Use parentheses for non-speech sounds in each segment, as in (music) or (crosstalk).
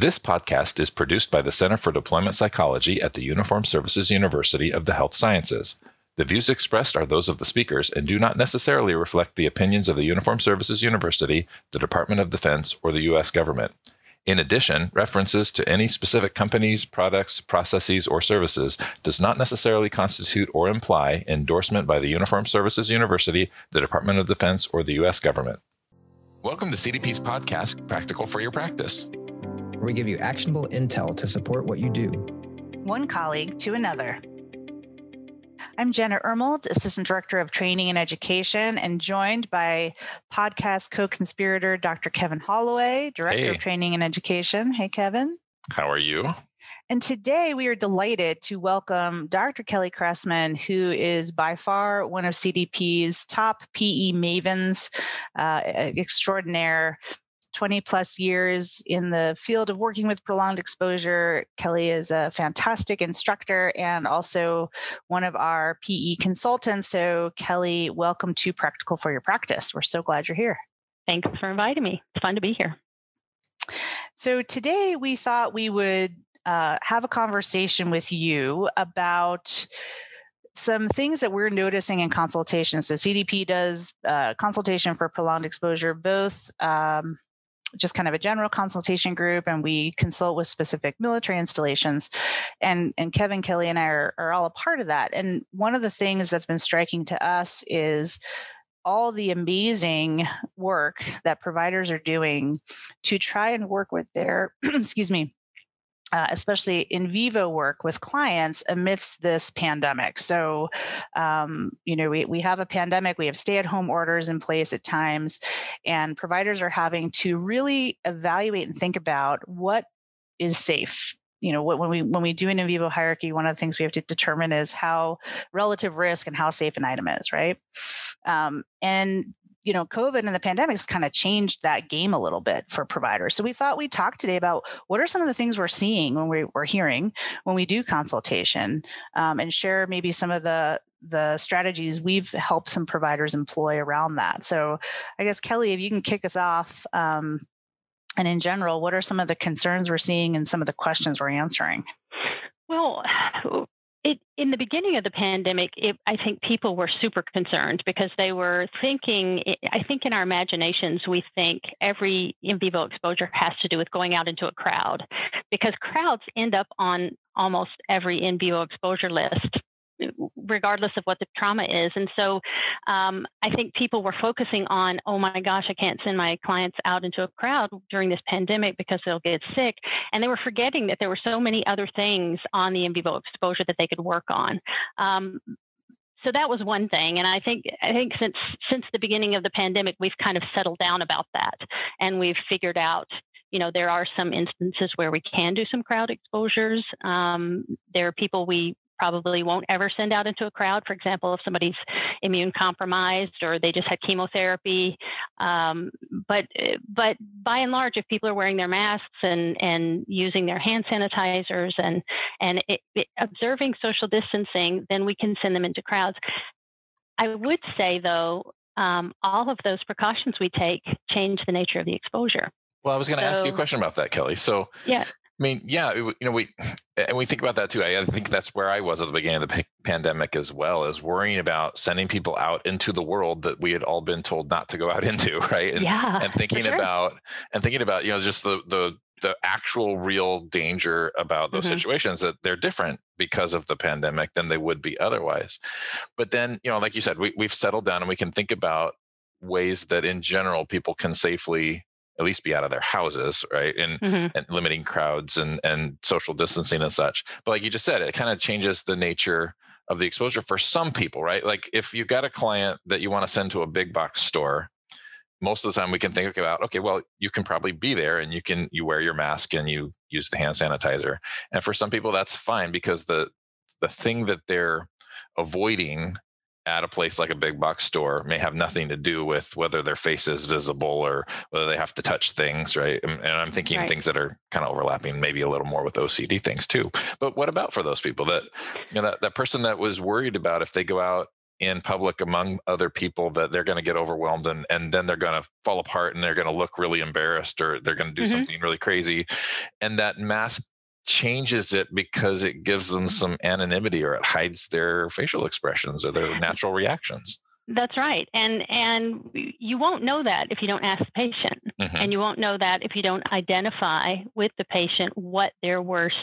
This podcast is produced by the Center for Deployment Psychology at the Uniformed Services University of the Health Sciences. The views expressed are those of the speakers and do not necessarily reflect the opinions of the Uniformed Services University, the Department of Defense, or the U.S. government. In addition, references to any specific companies, products, processes, or services does not necessarily constitute or imply endorsement by the Uniformed Services University, the Department of Defense, or the U.S. government. Welcome to CDP's podcast, Practical for Your Practice, where we give you actionable intel to support what you do. One colleague to another. I'm Jenna Ermold, Assistant Director of Training and Education, and joined by podcast co conspirator Dr. Kevin Holloway, Director hey. of Training and Education. Hey, Kevin. How are you? And today we are delighted to welcome Dr. Kelly Chrestman, who is by far one of CDP's top PE mavens uh, extraordinaire. 20 plus years in the field of working with prolonged exposure. Kelly is a fantastic instructor and also one of our PE consultants. So, Kelly, welcome to Practical for Your Practice. We're so glad you're here. Thanks for inviting me. It's fun to be here. So, today we thought we would uh, have a conversation with you about some things that we're noticing in consultation. So CDP does uh, consultation for prolonged exposure, both um, just kind of a general consultation group and we consult with specific military installations. And and kevin kelly and i are, are all a part of that. And one of the things that's been striking to us is all the amazing work that providers are doing to try and work with their (clears throat) excuse me uh, especially in vivo work with clients amidst this pandemic. So, um, you know, we, we have a pandemic, we have stay at home orders in place at times, and providers are having to really evaluate and think about what is safe you know when we when we do an in vivo hierarchy one of the things we have to determine is how relative risk and how safe an item is right um, and you know, COVID and the pandemic has kind of changed that game a little bit for providers. So we thought we'd talk today about what are some of the things we're seeing when we, are hearing when we do consultation, um, and share maybe some of the the strategies we've helped some providers employ around that. So I guess Kelly, if you can kick us off. Um, and in general, what are some of the concerns we're seeing and some of the questions we're answering? Well, it, in the beginning of the pandemic, it, I think people were super concerned because they were thinking, I think in our imaginations, we think every in vivo exposure has to do with going out into a crowd because crowds end up on almost every in vivo exposure list regardless of what the trauma is. And so um, I think people were focusing on, oh my gosh, I can't send my clients out into a crowd during this pandemic because they'll get sick. And they were forgetting that there were so many other things on the in vivo exposure that they could work on. Um, so that was one thing and i think i think since since the beginning of the pandemic we've kind of settled down about that and we've figured out you know there are some instances where we can do some crowd exposures um, there are people we probably won't ever send out into a crowd. For example, if somebody's immune compromised or they just had chemotherapy. Um, but but by and large, if people are wearing their masks and and using their hand sanitizers and and it, it, observing social distancing, then we can send them into crowds. I would say though, um, all of those precautions we take change the nature of the exposure. Well, I was going to so, ask you a question about that, Kelly. So, yeah. I mean, yeah, you know, we and we think about that too. I, I think that's where I was at the beginning of the p- pandemic as well, is worrying about sending people out into the world that we had all been told not to go out (laughs) into, right? And, yeah, and thinking sure. about and thinking about you know just the the the actual real danger about those mm-hmm. situations that they're different because of the pandemic than they would be otherwise. But then, you know, like you said, we, we've settled down and we can think about ways that in general people can safely at least be out of their houses, right? And, mm-hmm. and limiting crowds and, and social distancing and such. But like you just said, it kind of changes the nature of the exposure for some people, right? Like if you've got a client that you want to send to a big box store, most of the time we can think about, okay, well, you can probably be there and you can you wear your mask and you use the hand sanitizer. And for some people that's fine because the the thing that they're avoiding at a place like a big box store may have nothing to do with whether their face is visible or whether they have to touch things, right? And, I'm thinking right. things that are kind of overlapping, maybe a little more with OCD things too. But what about for those people that, you know, that, that person that was worried about if they go out in public among other people that they're going to get overwhelmed and and then they're going to fall apart and they're going to look really embarrassed or they're going to do mm-hmm. something really crazy and that mask changes it because it gives them some anonymity or it hides their facial expressions or their natural reactions that's right and and you won't know that if you don't ask the patient mm-hmm. and you won't know that if you don't identify with the patient what their worst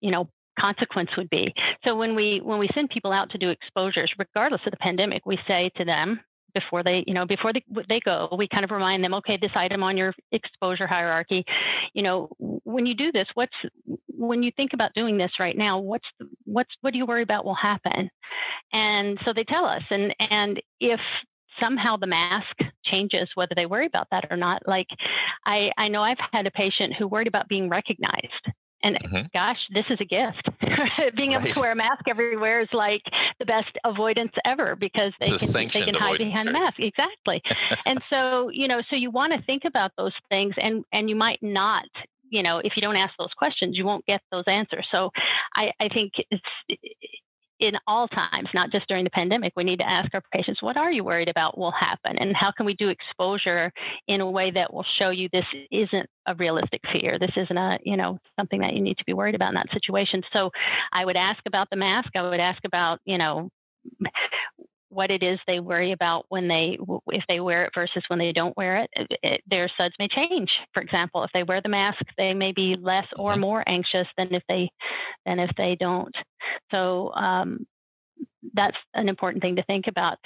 you know consequence would be. So when we when we send people out to do exposures, regardless of the pandemic, we say to them before they you know before they, they go we kind of remind them okay this item on your exposure hierarchy you know when you do this what's when you think about doing this right now what's what's what do you worry about will happen? And so they tell us and and if somehow the mask changes whether they worry about that or not like i i know i've had a patient who worried about being recognized and mm-hmm. gosh, this is a gift. (laughs) Being right. able to wear a mask everywhere is like the best avoidance ever because they can they can hide behind a mask. Exactly. and so, you know, so you want to think about those things and and you might not you know if you don't ask those questions you won't get those answers so i i think it's in all times, not just during the pandemic, we need to ask our patients, what are you worried about will happen? And how can we do exposure in a way that will show you this isn't a realistic fear? This isn't a, you know, something that you need to be worried about in that situation. So I would ask about the mask. I would ask about, you know, what it is they worry about when they if they wear it versus when they don't wear it. it, it their suds may change. For example, if they wear the mask, they may be less or mm-hmm. more anxious than if they than if they don't. So um, that's an important thing to think about.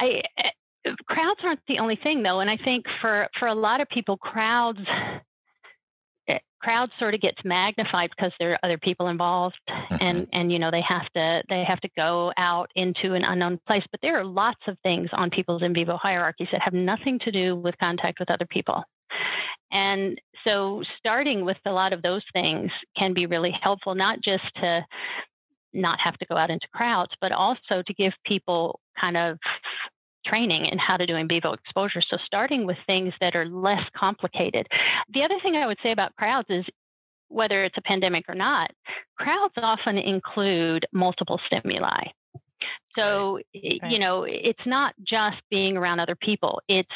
I eh, crowds aren't the only thing though, and I think for for a lot of people, crowds crowd sort of gets magnified because there are other people involved mm-hmm. and and you know they have to they have to go out into an unknown place but there are lots of things on people's in vivo hierarchies that have nothing to do with contact with other people and so starting with a lot of those things can be really helpful not just to not have to go out into crowds but also to give people kind of training in how to do in vivo exposure. So starting with things that are less complicated. The other thing I would say about crowds is whether it's a pandemic or not, crowds often include multiple stimuli. So, right. you know, it's not just being around other people. It's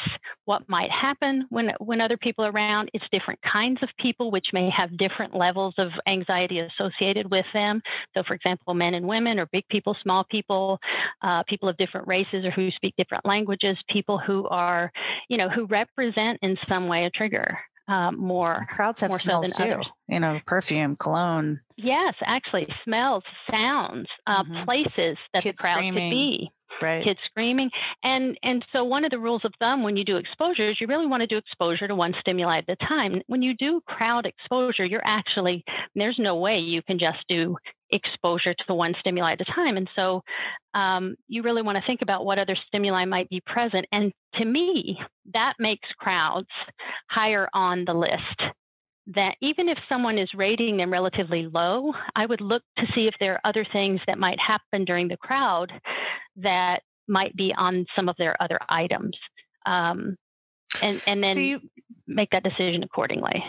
what might happen when when other people are around. It's different kinds of people which may have different levels of anxiety associated with them. So, for example, men and women or big people, small people, uh, people of different races or who speak different languages, people who are, you know, who represent in some way a trigger um, more. Crowds have more smells so too. Others. You know, perfume, cologne. Yes, actually, smells, sounds, uh, mm-hmm. places that Kids the crowd screaming. could be. Right. Kids screaming, and and so one of the rules of thumb when you do exposures, you really want to do exposure to one stimuli at a time. When you do crowd exposure, you're actually there's no way you can just do exposure to the one stimuli at a time. And so um, you really want to think about what other stimuli might be present. And to me, that makes crowds higher on the list. That even if someone is rating them relatively low, I would look to see if there are other things that might happen during the crowd that might be on some of their other items. Um, and, and then so you, make that decision accordingly.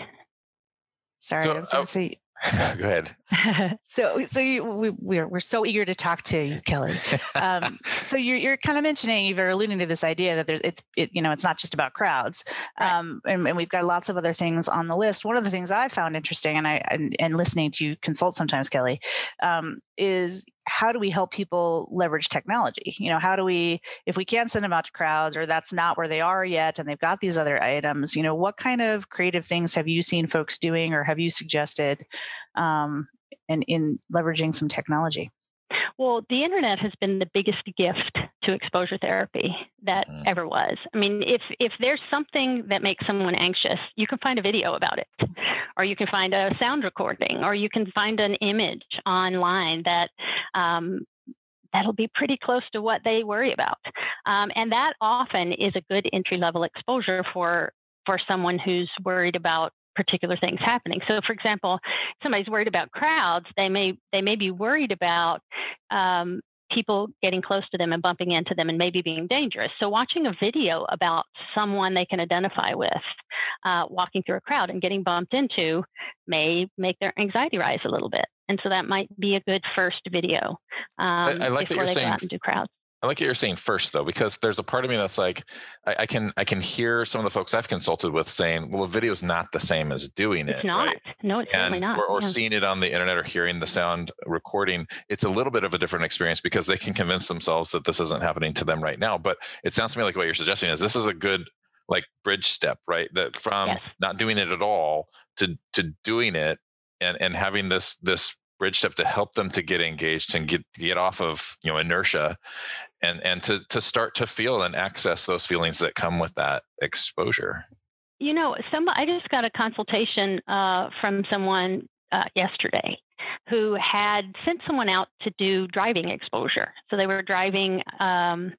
Sorry, so, I was going to say (laughs) Go ahead. (laughs) so, so you, we, we're we're so eager to talk to you, Kelly. Um, (laughs) so you're you're kind of mentioning, you're alluding to this idea that there's it's it, you know it's not just about crowds, right. um, and, and, we've got lots of other things on the list. One of the things I found interesting, and I and, and listening to you consult sometimes, Kelly, um, is how do we help people leverage technology you know how do we if we can't send them out to crowds or that's not where they are yet and they've got these other items you know what kind of creative things have you seen folks doing or have you suggested um, in, in leveraging some technology well, the internet has been the biggest gift to exposure therapy that mm. ever was. I mean, if if there's something that makes someone anxious, you can find a video about it, or you can find a sound recording, or you can find an image online that um, that'll be pretty close to what they worry about. Um, and that often is a good entry level exposure for for someone who's worried about particular things happening. So, for example, somebody's worried about crowds, they may they may be worried about um, people getting close to them and bumping into them and maybe being dangerous. So, watching a video about someone they can identify with uh, walking through a crowd and getting bumped into may make their anxiety rise a little bit. And so, that might be a good first video um, I, I like that you're they saying, go out and do crowds. I like what you're saying first though, because there's a part of me that's like, I, I, can I can hear some of the folks I've consulted with saying, well, a video is not the same as doing it's it. Not. Right? No, it's and, certainly not. Or, or yeah. seeing it on the internet or hearing the sound recording, it's a little bit of a different experience because they can convince themselves that this isn't happening to them right now. But it sounds to me like what you're suggesting is this is a good like bridge step, right? That from yes. not doing it at all to to doing it and and having this this bridge step to help them to get engaged and get get off of you know inertia and and to to start to feel and access those feelings that come with that exposure. You know some i just got a consultation uh, from someone uh, yesterday who had sent someone out to do driving exposure. So they were driving um,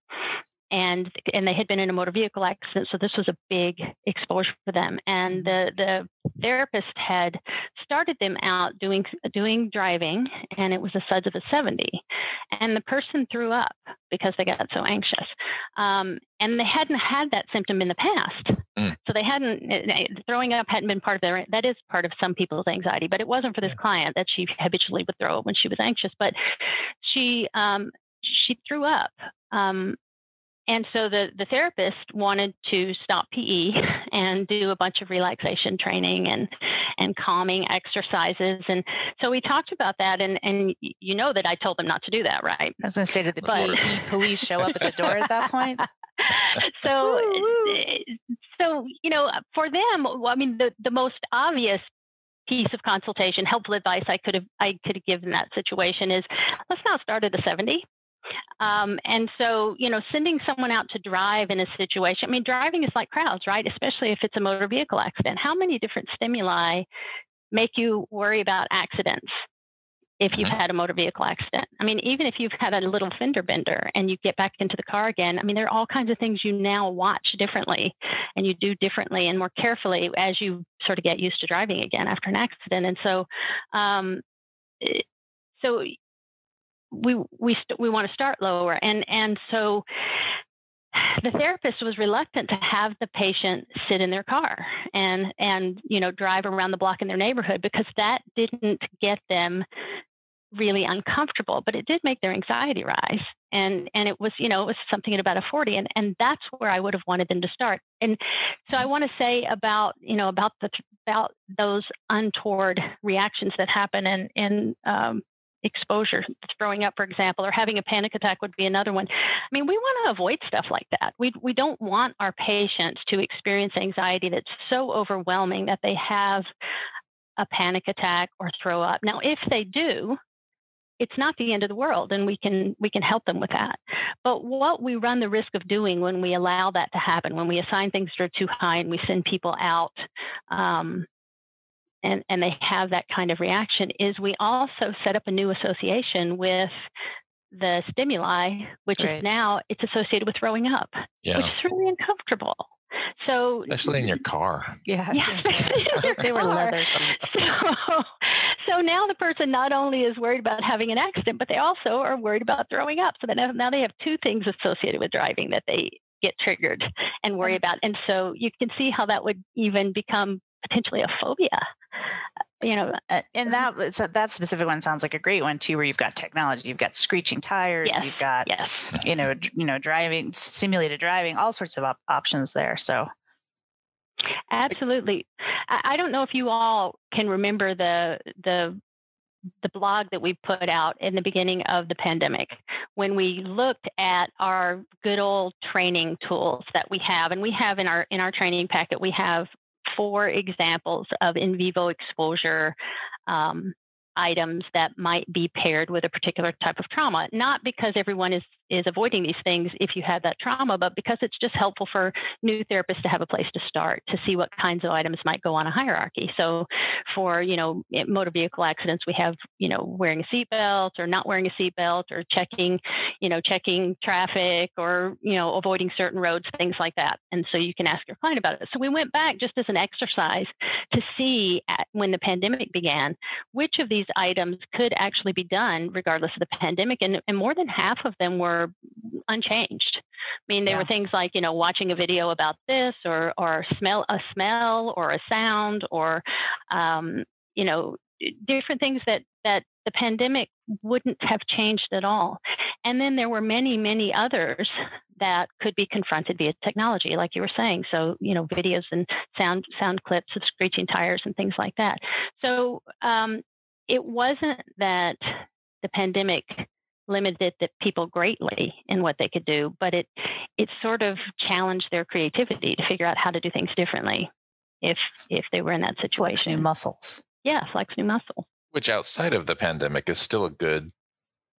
and and they had been in a motor vehicle accident, so this was a big exposure for them. And mm-hmm. the the therapist had started them out doing doing driving, and it was a suds of a 70, and the person threw up because they got so anxious, um, and they hadn't had that symptom in the past. Mm. So they hadn't eh, eh, throwing up hadn't been part of their that is part of some people's anxiety, but it wasn't for this client that she habitually would throw up when she was anxious. But she um, she threw up um, and so the, the therapist wanted to stop PE (laughs) and do a bunch of relaxation training and, and calming exercises. And so we talked about that. And, and you know that I told them not to do that, right? I was going to say, did the but, police show up at the door at that point? (laughs) so, so, you know, for them, I mean, the, the most obvious piece of consultation, helpful advice I could have I could have given that situation is let's not start at a 70. Um, and so, you know, sending someone out to drive in a situation, I mean, driving is like crowds, right? Especially if it's a motor vehicle accident. How many different stimuli make you worry about accidents if you've mm-hmm. had a motor vehicle accident? I mean, even if you've had a little fender bender and you get back into the car again, I mean, there are all kinds of things you now watch differently and you do differently and more carefully as you sort of get used to driving again after an accident. And so, um, eh, so we we st- we want to start lower. And and so the therapist was reluctant to have the patient sit in their car and and you know drive around the block in their neighborhood because that didn't get them really uncomfortable but it did make their anxiety rise. And and it was you know it was something at about a 40 and and that's where i would have wanted them to start. And so i want to say about you know about the about those untoward reactions that happen in in um, exposure, throwing up, for example, or having a panic attack would be another one. I mean, we want to avoid stuff like that. We, we don't want our patients to experience anxiety that's so overwhelming that they have a panic attack or throw up. Now, if they do, it's not the end of the world and we can we can help them with that but what we run the risk of doing when we allow that to happen when we assign things that are too high and we send people out um, and, and they have that kind of reaction is we also set up a new association with the stimuli, which right. is now it's associated with throwing up, yeah. which is really uncomfortable. So especially in your car. Yeah, yeah (laughs) they were leather seats. So, so now the person not only is worried about having an accident, but they also are worried about throwing up. So that now they have two things associated with driving that they get triggered and worry mm. about. And so you can see how that would even become potentially a phobia you know and mm-hmm. that that specific one sounds like a great one too where you've got technology you've got screeching tires yes, you've got yes. Mm-hmm. you know you know driving simulated driving all sorts of op- options there so. Absolutely. I don't know if you all can remember the the the blog that we put out in the beginning of the pandemic when we looked at our good old training tools that we have and we have in our in our training packet we have four examples of in vivo exposure um, items that might be paired with a particular type of trauma, not because everyone is is avoiding these things if you have that trauma, but because it's just helpful for new therapists to have a place to start to see what kinds of items might go on a hierarchy. So, for you know eh, motor vehicle accidents, we have you know wearing a seatbelt or not wearing a seatbelt or checking you know checking traffic or you know avoiding certain roads, things like that. And so you can ask your client about it. So we went back just as an exercise to see at, when the pandemic began which of these items could actually be done regardless of the pandemic, and, and more than half of them were were unchanged. I mean, there yeah. were things like you know watching a video about this, or or smell a smell, or a sound, or um, you know different things that that the pandemic wouldn't have changed at all. and then there were many, many others that could be confronted via technology, like you were saying. So, you know, videos and sound sound clips of screeching tires and things like that. So, um, it wasn't that the pandemic limited the people greatly in what they could do, but it it sort of challenged their creativity to figure out how to do things differently if if they were in that situation. Flex new muscles. Yeah, flex new muscle. Which outside of the pandemic is still a good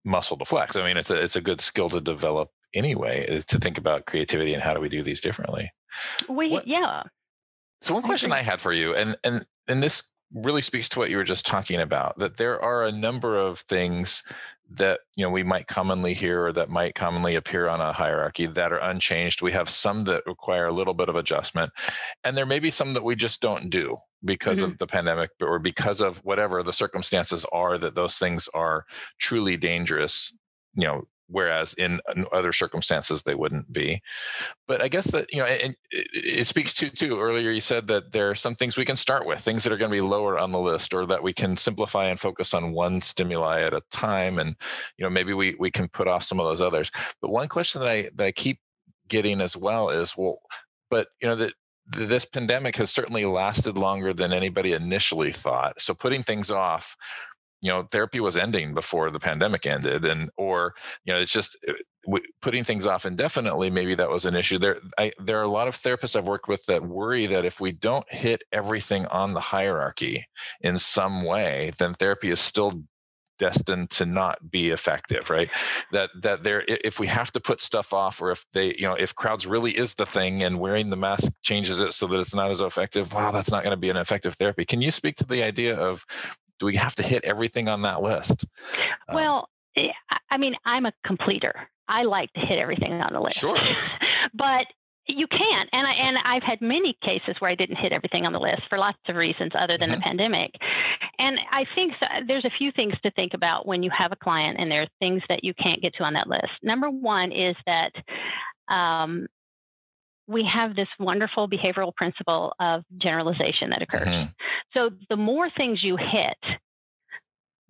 muscle to flex. I mean, it's a it's a good skill to develop anyway, is to think about creativity and how do we do these differently. We what, yeah. So one question I, I had for you, and and and this really speaks to what you were just talking about, that there are a number of things that you know we might commonly hear or that might commonly appear on a hierarchy that are unchanged we have some that require a little bit of adjustment and there may be some that we just don't do because mm-hmm. of the pandemic or because of whatever the circumstances are that those things are truly dangerous you know whereas in uh, other circumstances they wouldn't be. But i guess that you know and it speaks to too earlier you said that there are some things we can start with things that are going to be lower on the list or that we can simplify and focus on one stimuli at a time and you know maybe we we can put off some of those others. But one question that i that i keep getting as well is well but you know that this pandemic has certainly lasted longer than anybody initially thought. So putting things off you know therapy was ending before the pandemic ended and or you know it's just uh, putting things off indefinitely maybe that was an issue. There I, there are a lot of therapists i've worked with that worry that if we don't hit everything on the hierarchy in some way then therapy is still destined to not be effective right? That that there if we have to put stuff off or if they you know if crowds really is the thing and wearing the mask changes it so that it's not as effective wow that's not going to be an effective therapy. Can you speak to the idea of do we have to hit everything on that list? Um well, um, I mean, I'm a completer. I like to hit everything on the list. Sure. (laughs) but you can't, and I and I've had many cases where I didn't hit everything on the list for lots of reasons other than mm-hmm. the pandemic. And I think so, there's a few things to think about when you have a client and there are things that you can't get to on that list. Number one is that um, we have this wonderful behavioral principle of generalization that occurs. Mm-hmm. So the more things you hit,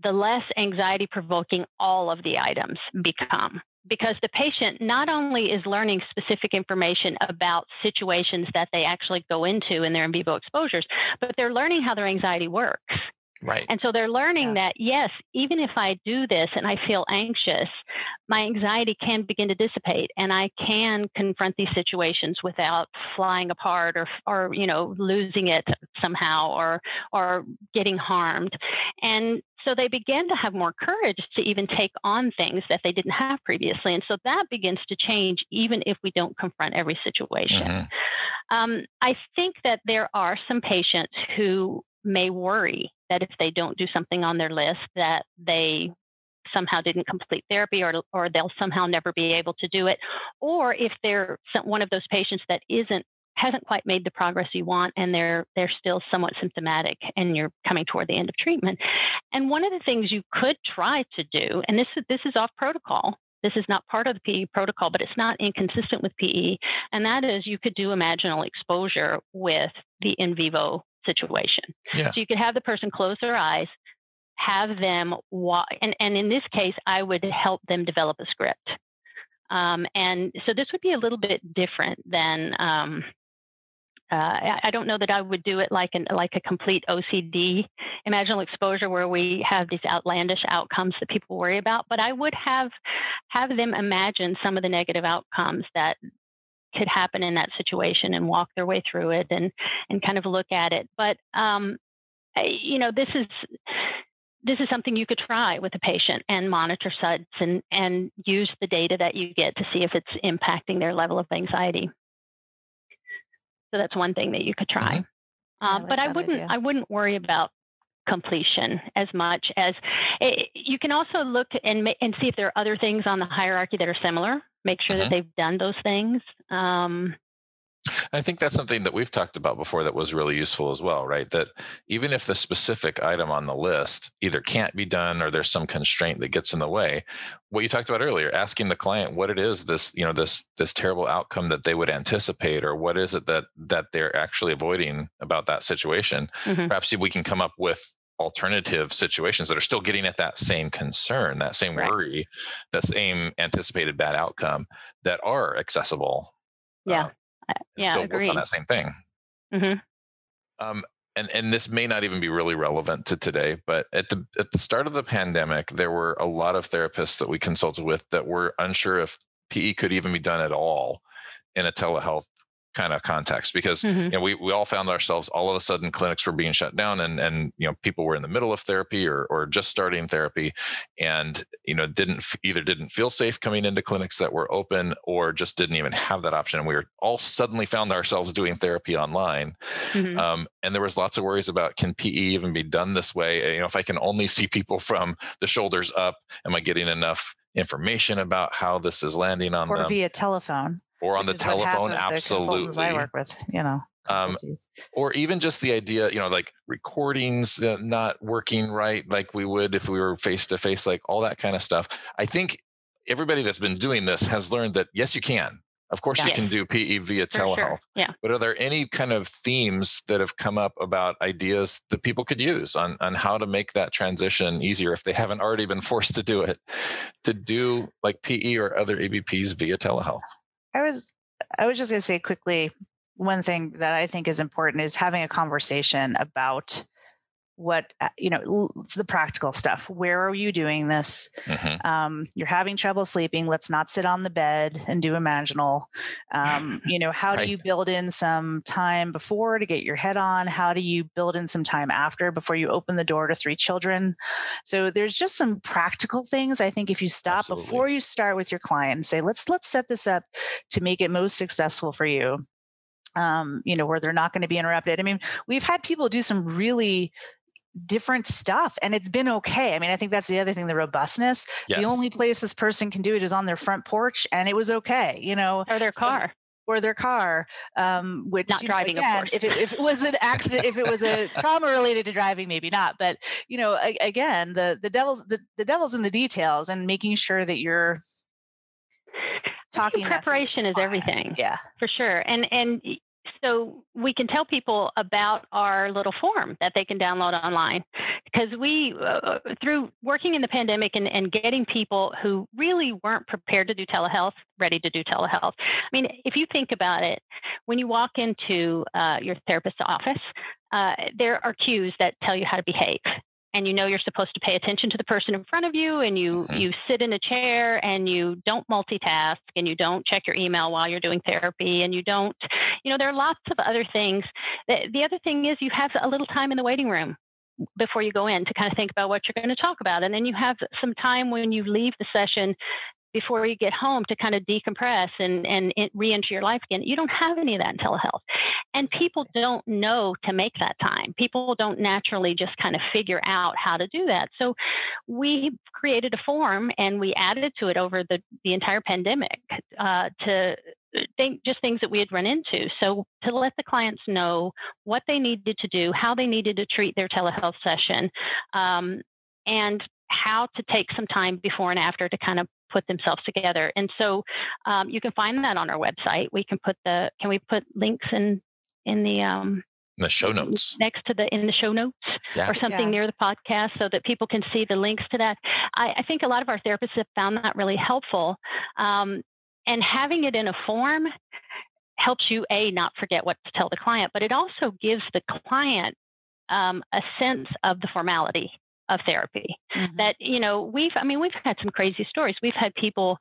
the less anxiety provoking all of the items become. Because the patient not only is learning specific information about situations that they actually go into in their in vivo exposures, but they're learning how their anxiety works. Right. And so they're learning yeah. that, yes, even if I do this and I feel anxious, my anxiety can begin to dissipate and I can confront these situations without flying apart or, or you know, losing it somehow or, or getting harmed. And so they begin to have more courage to even take on things that they didn't have previously. And so that begins to change even if we don't confront every situation. Mm-hmm. Um, I think that there are some patients who may worry that if they don't do something on their list that they somehow didn't complete therapy or, or they'll somehow never be able to do it or if they're one of those patients that isn't hasn't quite made the progress you want and they're they're still somewhat symptomatic and you're coming toward the end of treatment and one of the things you could try to do and this is this is off protocol this is not part of the PE protocol, but it's not inconsistent with PE. And that is you could do imaginal exposure with the in vivo situation. Yeah. So you could have the person close their eyes, have them walk, and, and in this case, I would help them develop a script. Um, and so this would be a little bit different than. Um, uh, I don't know that I would do it like an like a complete OCD imaginal exposure where we have these outlandish outcomes that people worry about, but I would have have them imagine some of the negative outcomes that could happen in that situation and walk their way through it and and kind of look at it. But um, you know, this is this is something you could try with a patient and monitor SUDS and and use the data that you get to see if it's impacting their level of anxiety. So that's one thing that you could try. Mm-hmm. Um, I like but I wouldn't idea. I wouldn't worry about completion as much as it, eh, you can also look and and see if there are other things on the hierarchy that are similar make sure mm-hmm. that they've done those things. Um, I think that's something that we've talked about before that was really useful as well, right? That even if the specific item on the list either can't be done or there's some constraint that gets in the way, what you talked about earlier, asking the client what it is this, you know, this this terrible outcome that they would anticipate or what is it that that they're actually avoiding about that situation. Mm-hmm. Perhaps we can come up with alternative situations that are still getting at that same concern, that same right. worry, that same anticipated bad outcome that are accessible. Yeah. Uh, yeah. Still work on that same thing. Mm-hmm. Um, and and this may not even be really relevant to today, but at the at the start of the pandemic, there were a lot of therapists that we consulted with that were unsure if PE could even be done at all in a telehealth kind of context because mm-hmm. you know we, we all found ourselves all of a sudden clinics were being shut down and and you know people were in the middle of therapy or or just starting therapy and you know didn't either didn't feel safe coming into clinics that were open or just didn't even have that option. And we were all suddenly found ourselves doing therapy online. Mm-hmm. um, and there was lots of worries about can pe even be done this way? You know if i can only see people from the shoulders up am i getting enough information about how this is landing on or them? via telephone or on the telephone absolutely i work with you know um, or even just the idea you know like recordings not working right like we would if we were face to face like all that kind of stuff. I think everybody that's been doing this has learned that yes you can. Of course yeah. you can do pe via For telehealth sure. yeah. but are there any kind of themes that have come up about ideas that people could use on on how to make that transition easier if they haven't already been forced to do it to do like pe or other EBPs via telehealth I was I was just going to say quickly one thing that I think is important is having a conversation about what uh, you know the practical stuff where are you doing this mm-hmm. um, you're having trouble sleeping let's not sit on the bed and do imaginal um, you know how right. do you build in some time before to get your head on how do you build in some time after before you open the door to three children so there's just some practical things i think if you stop Absolutely. before you start with your client and say let's let's set this up to make it most successful for you um, you know, where they're not going to be interrupted. I mean, we've had people do some really different stuff and it's been okay. I mean, I think that's the other thing, the robustness. Yes. The only place this person can do it is on their front porch and it was okay, you know. Or their car. Or their car, um, which not driving. Know, again, if it, if it was an accident, if it was a (laughs) trauma related to driving, maybe not. But you know, again, the the devil's the, the devil's in the details, and making sure that you're talking. Preparation is everything. Yeah, for sure. And and so we can tell people about our little form that they can download online. Because we uh, through working in the pandemic and, and getting people who really weren't prepared to do telehealth ready to do telehealth. I mean if you think about it when you walk into uh, your therapist's office uh, there are cues that tell you how to behave and you know you're supposed to pay attention to the person in front of you and you mm-hmm. you sit in a chair and you don't multitask and you don't check your email while you're doing therapy and you don't you know there are lots of other things the other thing is you have a little time in the waiting room before you go in to kind of think about what you're going to talk about and then you have some time when you leave the session before you get home to kind of decompress and, and re-enter your life again. You don't have any of that in telehealth. And people don't know to make that time. People don't naturally just kind of figure out how to do that. So we created a form and we added to it over the, the entire pandemic uh, to think just things that we had run into. So to let the clients know what they needed to do, how they needed to treat their telehealth session, um, and how to take some time before and after to kind of put themselves together. And so um, you can find that on our website. We can put the can we put links in in the um, in the show notes next to the in the show notes yeah. or something yeah. near the podcast so that people can see the links to that. I, I, think a lot of our therapists have found that really helpful. Um, and having it in a form helps you a not forget what to tell the client, but it also gives the client um, a sense of the formality of therapy mm-hmm. that you know we've i mean we've had some crazy stories we've had people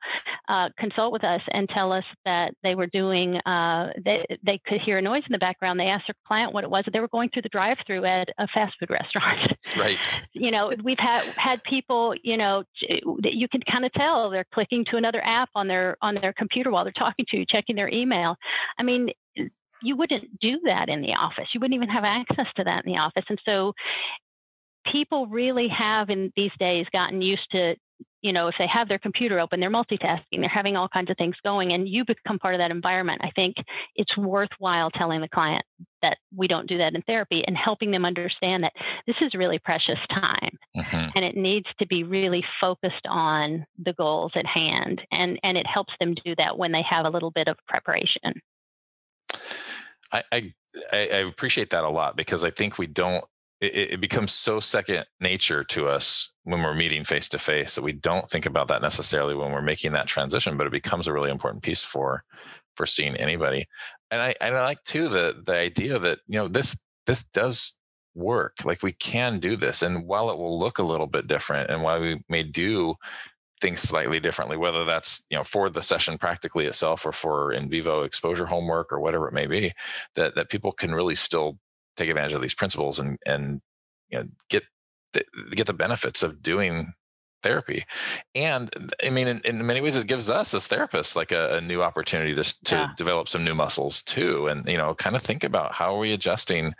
uh, consult with us and tell us that they were doing uh, they, they could hear a noise in the background they asked their client what it was they were going through the drive through at a fast food restaurant (laughs) right (laughs) you know we've had had people you know you can kind of tell they're clicking to another app on their on their computer while they're talking to you checking their email i mean you wouldn't do that in the office. You wouldn't even have access to that in the office. And so people really have in these days gotten used to you know if they have their computer open they're multitasking they're having all kinds of things going and you become part of that environment i think it's worthwhile telling the client that we don't do that in therapy and helping them understand that this is really precious time mm-hmm. and it needs to be really focused on the goals at hand and and it helps them do that when they have a little bit of preparation I, I I appreciate that a lot because I think we don't it, it becomes so second nature to us when we're meeting face to face that we don't think about that necessarily when we're making that transition, but it becomes a really important piece for for seeing anybody. And I and I like too the the idea that you know this this does work. Like we can do this, and while it will look a little bit different, and while we may do things slightly differently, whether that's you know for the session practically itself or for in vivo exposure homework or whatever it may be, that that people can really still take advantage of these principles and and you know get the, get the benefits of doing therapy and i mean in, in, many ways it gives us as therapists like a, a new opportunity to, to yeah. develop some new muscles too and you know kind of think about how are we adjusting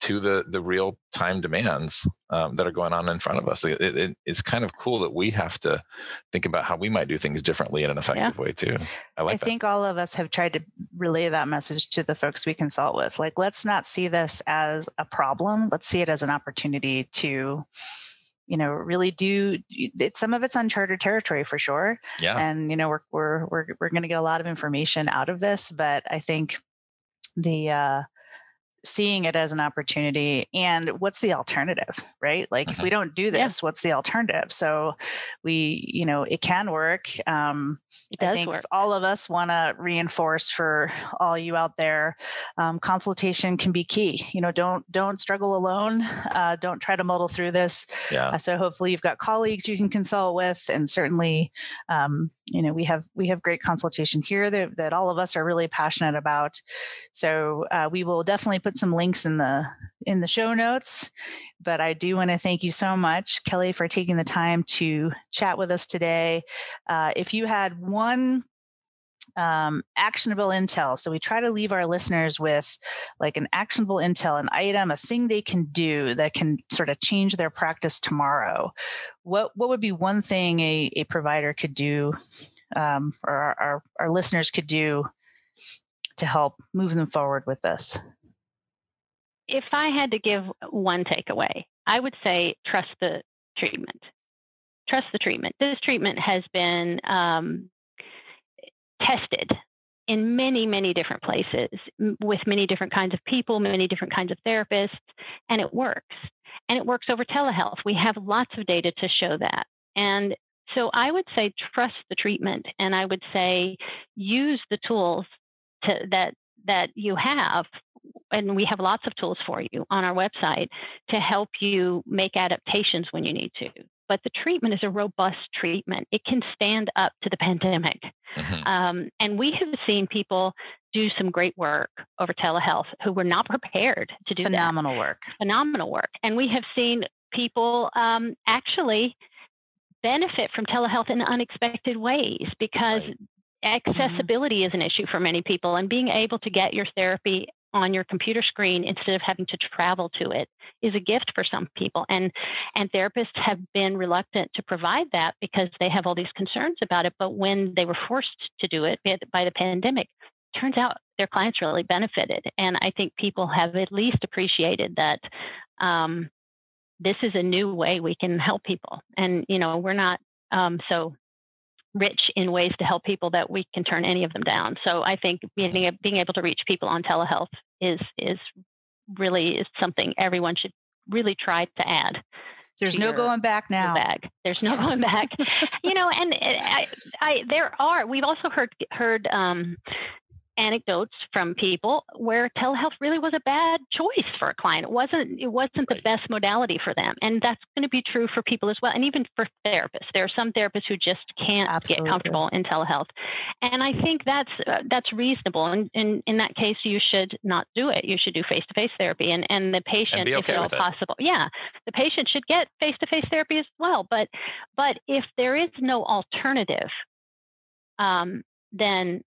to the the real time demands um, that are going on in front of us. It, it, it's kind of cool that we have to think about how we might do things differently in an effective yeah. way too. I like. I that. think all of us have tried to relay that message to the folks we consult with. Like, let's not see this as a problem. Let's see it as an opportunity to you know really do it, some of it's uncharted territory for sure yeah and you know we're we're we're, we're going to get a lot of information out of this but i think the uh seeing it as an opportunity and what's the alternative right like if we mm-hmm. don't do this yeah. what's the alternative so we you know it can work um i think work. all of us want to reinforce for all you out there um, consultation can be key you know don't don't struggle alone uh, don't try to muddle through this yeah uh, so hopefully you've got colleagues you can consult with and certainly um, you know we have we have great consultation here that, that all of us are really passionate about so uh, we will definitely put some links in the in the show notes but i do want to thank you so much kelly for taking the time to chat with us today uh, if you had one um, actionable intel. So we try to leave our listeners with like an actionable intel, an item, a thing they can do that can sort of change their practice tomorrow. What what would be one thing a, a provider could do, um, or our, our, our listeners could do to help move them forward with this? If I had to give one takeaway, I would say trust the treatment. Trust the treatment. This treatment has been um, tested in many, many different places with many different kinds of people, many different kinds of therapists, and it works. And it works over telehealth. We have lots of data to show that. And so I would say trust the treatment, and I would say use the tools to, that that you have. And we have lots of tools for you on our website to help you make adaptations when you need to but the treatment is a robust treatment. It can stand up to the (laughs) pandemic. Mm-hmm. Um, and we have seen people do some great work over telehealth who were not prepared to do phenomenal that. work. Phenomenal work. And we have seen people um, actually benefit from telehealth in unexpected ways because right. Mm-hmm. accessibility mm-hmm. is an issue for many people and being able to get your therapy on your computer screen instead of having to travel to it is a gift for some people. And and therapists have been reluctant to provide that because they have all these concerns about it. But when they were forced to do it by the pandemic turns out their clients really benefited. And i think people have at least appreciated that um, this is a new way we can help people. And you know we're not um, so rich in ways to help people that we can turn any of them down. So I think being being able to reach people on telehealth is is really is something everyone should really try to add. There's no going back now. Bag. There's no (laughs) (laughs) going back. you know, and I, I, there are. We've also heard heard um, anecdotes from people where telehealth really was a bad choice for a client. It wasn't it wasn't right. the best modality for them. And that's going to be true for people as well and even for therapists. There are some therapists who just can't Absolutely. get comfortable in telehealth. And I think that's uh, that's reasonable and in in that case you should not do it. You should do face-to-face therapy and and the patient and okay if at all possible. Yeah. The patient should get face-to-face therapy as well, but but if there is no alternative um, then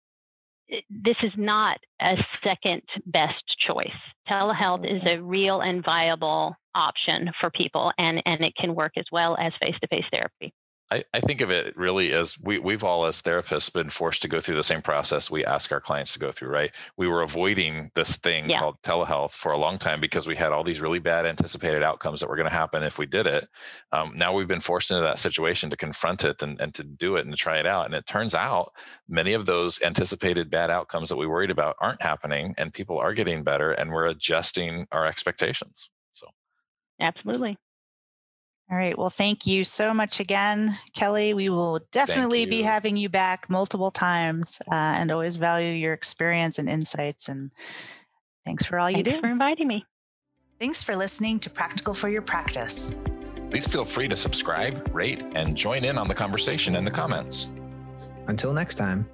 Eh, this is not a second best choice. Telehealth is a real and viable option for people, and, and it can work as well as face to face therapy. I, I, think of it really as we, we've all as therapists been forced to go through the same process we ask our clients to go through right we were avoiding this thing yeah. called telehealth for a long time because we had all these really bad anticipated outcomes that were going to happen if we did it um, now we've been forced into that situation to confront it and, and to do it and to try it out and it turns out many of those anticipated bad outcomes that we worried about aren't happening and people are getting better and we're adjusting our expectations so Absolutely. All right. Well, thank you so much again, Kelly. We will definitely be having you back multiple times uh, and always value your experience and insights. And thanks for all thanks you do. for inviting me. Thanks for listening to Practical for Your Practice. Please feel free to subscribe, rate, and join in on the conversation in the comments. Until next time.